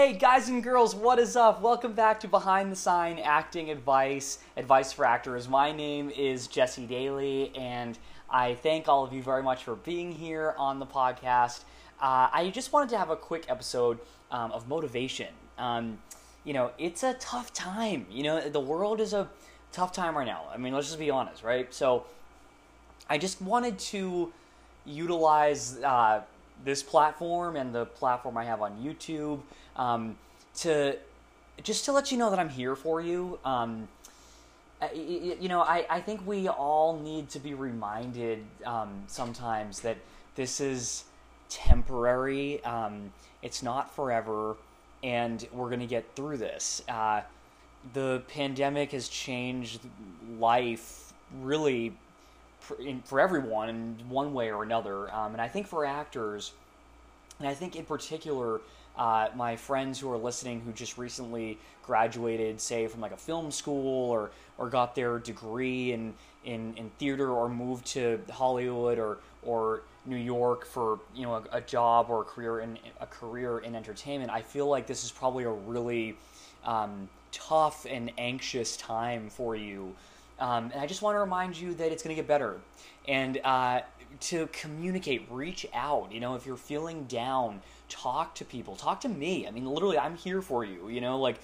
Hey, guys and girls, what is up? Welcome back to Behind the Sign Acting Advice, Advice for Actors. My name is Jesse Daley, and I thank all of you very much for being here on the podcast. Uh, I just wanted to have a quick episode um, of motivation. Um, you know, it's a tough time. You know, the world is a tough time right now. I mean, let's just be honest, right? So, I just wanted to utilize uh, this platform and the platform I have on YouTube um, to just to let you know that I'm here for you. Um, you know, I, I think we all need to be reminded um, sometimes that this is temporary. Um, it's not forever, and we're going to get through this. Uh, the pandemic has changed life really for, in, for everyone in one way or another. Um, and I think for actors, and I think in particular, uh, my friends who are listening who just recently graduated, say from like a film school or or got their degree in in, in theater or moved to Hollywood or or New York for you know a, a job or a career in a career in entertainment, I feel like this is probably a really um, tough and anxious time for you. Um, and I just want to remind you that it's going to get better. And uh, to communicate, reach out. You know, if you're feeling down, talk to people. Talk to me. I mean, literally, I'm here for you. You know, like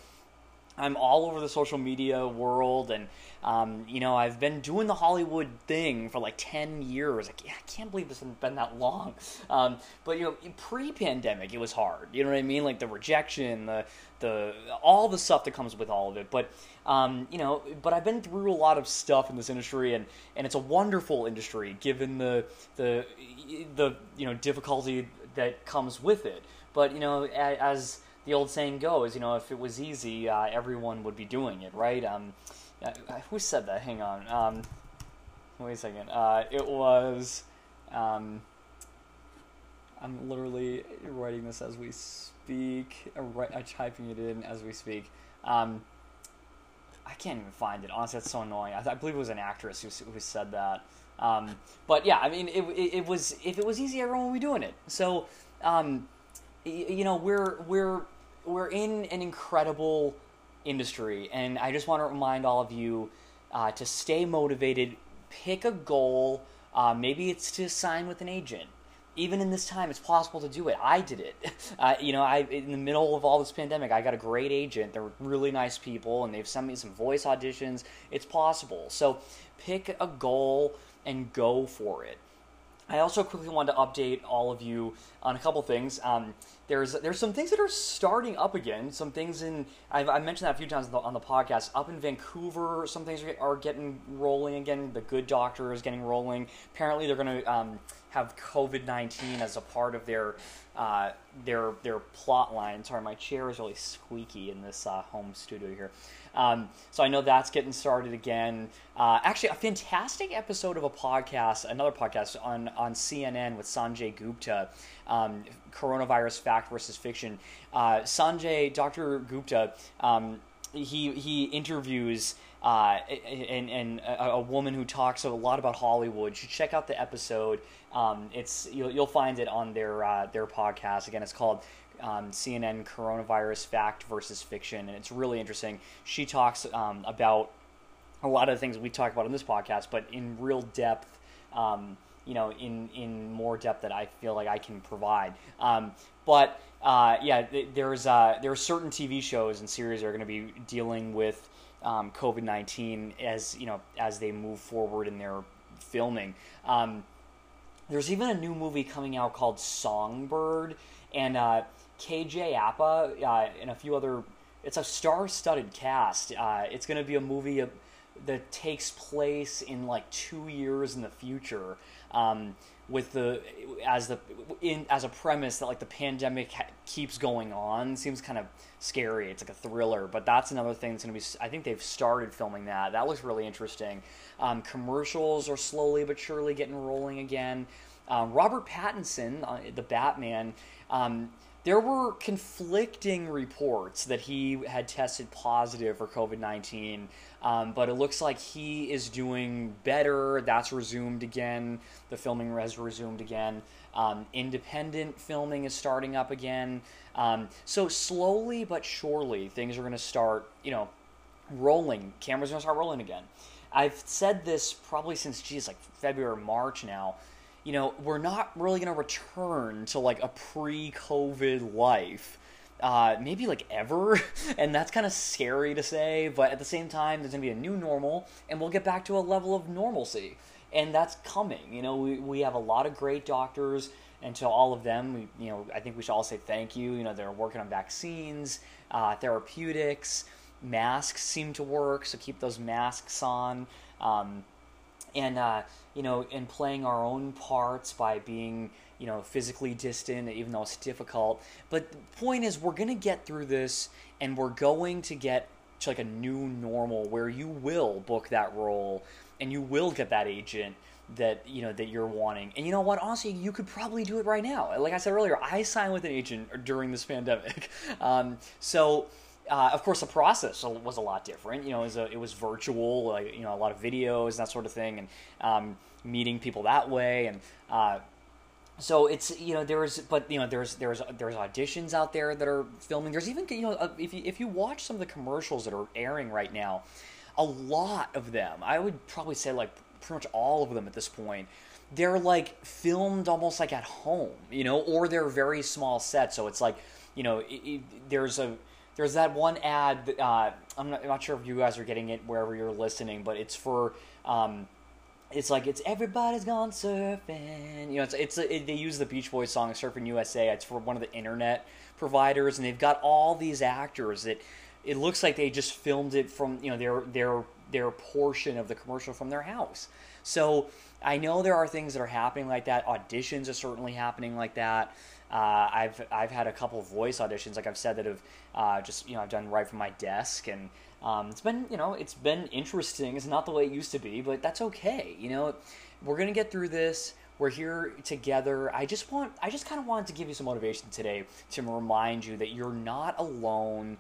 I'm all over the social media world, and um, you know, I've been doing the Hollywood thing for like ten years. I can't believe this has been that long. Um, but you know, pre-pandemic, it was hard. You know what I mean? Like the rejection, the the all the stuff that comes with all of it. But um, you know, but I've been through a lot of stuff in this industry, and and it's a wonderful industry given the the the you know difficulty that comes with it. But you know, as the old saying goes, you know, if it was easy, uh, everyone would be doing it, right? Um, uh, who said that? Hang on. Um, wait a second. Uh, it was. Um, I'm literally writing this as we speak. Uh, I'm uh, typing it in as we speak. Um, I can't even find it. Honestly, that's so annoying. I, I believe it was an actress who, who said that. Um, but yeah, I mean, it, it, it, was if it was easy, everyone would be doing it. So, um, you know, we're we're we're in an incredible industry, and I just want to remind all of you uh, to stay motivated. Pick a goal. Uh, maybe it's to sign with an agent. Even in this time, it's possible to do it. I did it. Uh, you know, I in the middle of all this pandemic, I got a great agent. They're really nice people, and they've sent me some voice auditions. It's possible. So, pick a goal and go for it. I also quickly wanted to update all of you on a couple things. Um, there's there's some things that are starting up again. Some things in I've, I mentioned that a few times on the, on the, podcast. Up in Vancouver, some things are are, getting rolling again. The Good Doctor is getting rolling. Apparently, they're going to um, have COVID nineteen as a part of their uh, their their plot line. Sorry, my chair is really squeaky in this uh, home studio here. Um, so I know that's getting started again. Uh, actually, a fantastic episode of a podcast, another podcast on on CNN with Sanjay Gupta, um, coronavirus fact versus fiction. Uh, Sanjay, Dr. Gupta, um, he he interviews. Uh, and, and a, a, woman who talks a lot about Hollywood. You should check out the episode. Um, it's you'll, you'll, find it on their uh, their podcast. Again, it's called um, CNN coronavirus fact versus fiction, and it's really interesting. She talks um, about a lot of the things we talk about on this podcast, but in real depth. Um, you know, in in more depth that I feel like I can provide. Um, but uh, yeah, there's uh, there are certain TV shows and series that are going to be dealing with um, COVID nineteen as you know as they move forward in their filming. Um, there's even a new movie coming out called Songbird, and uh, KJ Apa uh, and a few other. It's a star-studded cast. Uh, it's going to be a movie that takes place in like two years in the future. Um, with the as the in as a premise that like the pandemic ha- keeps going on seems kind of scary. It's like a thriller, but that's another thing that's going to be. I think they've started filming that. That looks really interesting. Um, commercials are slowly but surely getting rolling again. Um, Robert Pattinson, uh, the Batman. There were conflicting reports that he had tested positive for COVID 19, um, but it looks like he is doing better. That's resumed again. The filming has resumed again. Um, independent filming is starting up again. Um, so slowly but surely, things are going to start, you know, rolling. Cameras are going to start rolling again. I've said this probably since, geez, like February, March now you know, we're not really going to return to like a pre COVID life. Uh, maybe like ever, and that's kind of scary to say, but at the same time, there's gonna be a new normal, and we'll get back to a level of normalcy, and that's coming. You know, we, we have a lot of great doctors, and to all of them, we, you know, I think we should all say thank you. You know, they're working on vaccines, uh, therapeutics, masks seem to work, so keep those masks on. Um, and uh, you know, and playing our own parts by being you know physically distant, even though it's difficult. But the point is, we're gonna get through this, and we're going to get to like a new normal where you will book that role and you will get that agent that you know that you're wanting. And you know what? Honestly, you could probably do it right now. Like I said earlier, I signed with an agent during this pandemic, um, so uh, of course, the process was a lot different. You know, it was, a, it was virtual, like, you know, a lot of videos and that sort of thing, and um, meeting people that way, and uh, so it's you know there's but you know there's there's there's auditions out there that are filming. There's even you know uh, if you if you watch some of the commercials that are airing right now, a lot of them, I would probably say like pretty much all of them at this point, they're like filmed almost like at home, you know, or they're very small sets. So it's like you know it, it, there's a there's that one ad. That, uh, I'm, not, I'm, not, sure if you guys are getting it wherever you're listening, but it's for. Um, it's like it's everybody's gone surfing. You know, it's it's it, they use the Beach Boys song "Surfing USA." It's for one of the internet providers, and they've got all these actors that it looks like they just filmed it from you know their their their portion of the commercial from their house. So I know there are things that are happening like that. Auditions are certainly happening like that. Uh, I've I've had a couple voice auditions, like I've said, that have uh, just you know I've done right from my desk, and um, it's been you know it's been interesting. It's not the way it used to be, but that's okay. You know, we're gonna get through this. We're here together. I just want I just kind of wanted to give you some motivation today to remind you that you're not alone.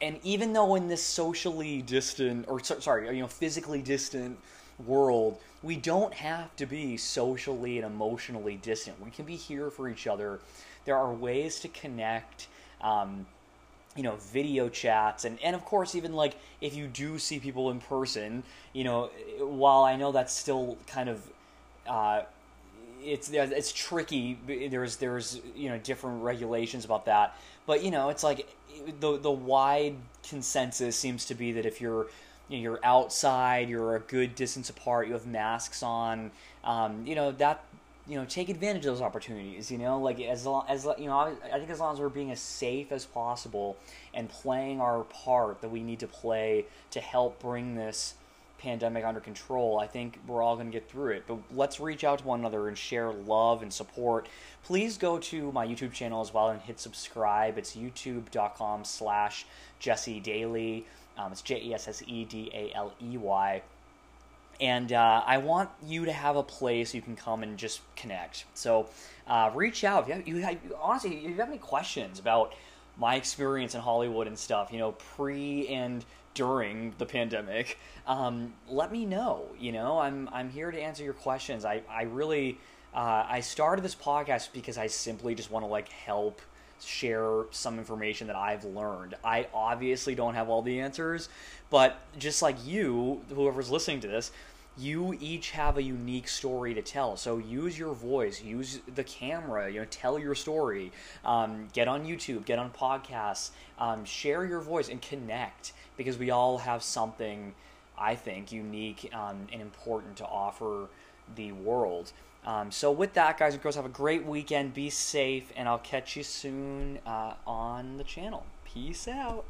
And even though in this socially distant, or sorry, you know, physically distant world, we don't have to be socially and emotionally distant. We can be here for each other. There are ways to connect. Um, you know video chats and and of course even like if you do see people in person you know while i know that's still kind of uh, it's it's tricky there's there's you know different regulations about that but you know it's like the the wide consensus seems to be that if you're you know, you're outside, you're a good distance apart, you have masks on. Um, you know that you know take advantage of those opportunities. You know, like as long as you know, I, I think as long as we're being as safe as possible and playing our part that we need to play to help bring this pandemic under control, I think we're all going to get through it. But let's reach out to one another and share love and support. Please go to my YouTube channel as well and hit subscribe. It's youtube.com slash Jesse Daley. Um, it's J E S S E D A L E Y. And uh, I want you to have a place you can come and just connect. So uh, reach out. If you, have, you honestly, if you have any questions about my experience in Hollywood and stuff, you know, pre and during the pandemic, um, let me know. You know, I'm I'm here to answer your questions. I I really uh, I started this podcast because I simply just want to like help share some information that I've learned. I obviously don't have all the answers, but just like you, whoever's listening to this, you each have a unique story to tell. So use your voice, use the camera, you know, tell your story. Um, get on YouTube, get on podcasts, um, share your voice and connect because we all have something, I think, unique um, and important to offer the world. Um, so with that, guys and girls, have a great weekend. Be safe, and I'll catch you soon uh, on the channel. Peace out.